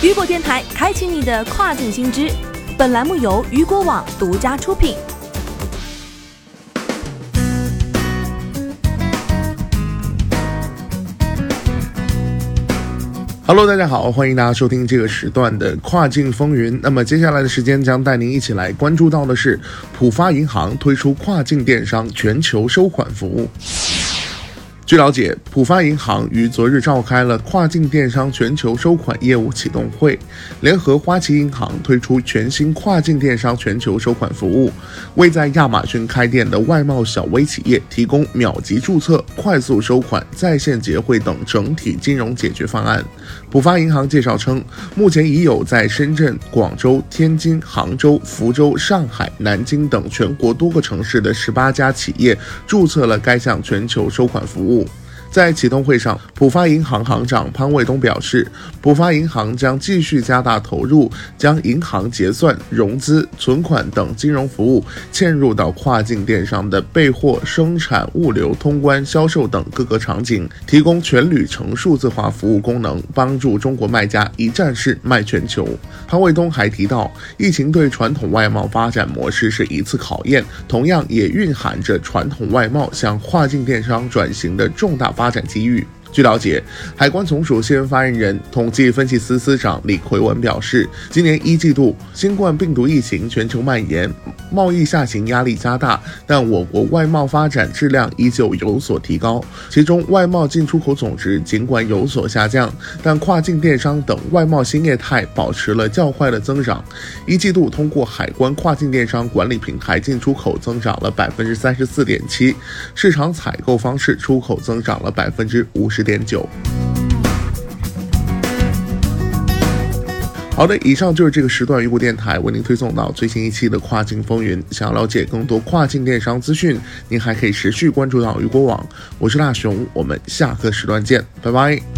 雨果电台开启你的跨境新知。本栏目由雨果网独家出品。Hello，大家好，欢迎大家收听这个时段的跨境风云。那么接下来的时间将带您一起来关注到的是，浦发银行推出跨境电商全球收款服务。据了解，浦发银行于昨日召开了跨境电商全球收款业务启动会，联合花旗银行推出全新跨境电商全球收款服务，为在亚马逊开店的外贸小微企业提供秒级注册、快速收款、在线结汇等整体金融解决方案。浦发银行介绍称，目前已有在深圳、广州、天津、杭州、福州、上海、南京等全国多个城市的十八家企业注册了该项全球收款服务。在启动会上，浦发银行行长潘卫东表示，浦发银行将继续加大投入，将银行结算、融资、存款等金融服务嵌入到跨境电商的备货、生产、物流、通关、销售等各个场景，提供全旅程数字化服务功能，帮助中国卖家一站式卖全球。潘卫东还提到，疫情对传统外贸发展模式是一次考验，同样也蕴含着传统外贸向跨境电商转型的重大。发展机遇。据了解，海关总署新闻发言人、统计分析司司长李奎文表示，今年一季度新冠病毒疫情全球蔓延，贸易下行压力加大，但我国外贸发展质量依旧有所提高。其中，外贸进出口总值尽管有所下降，但跨境电商等外贸新业态保持了较快的增长。一季度通过海关跨境电商管理平台进出口增长了百分之三十四点七，市场采购方式出口增长了百分之五十。十点九。好的，以上就是这个时段雨果电台为您推送到最新一期的跨境风云。想要了解更多跨境电商资讯，您还可以持续关注到雨果网。我是大熊，我们下个时段见，拜拜。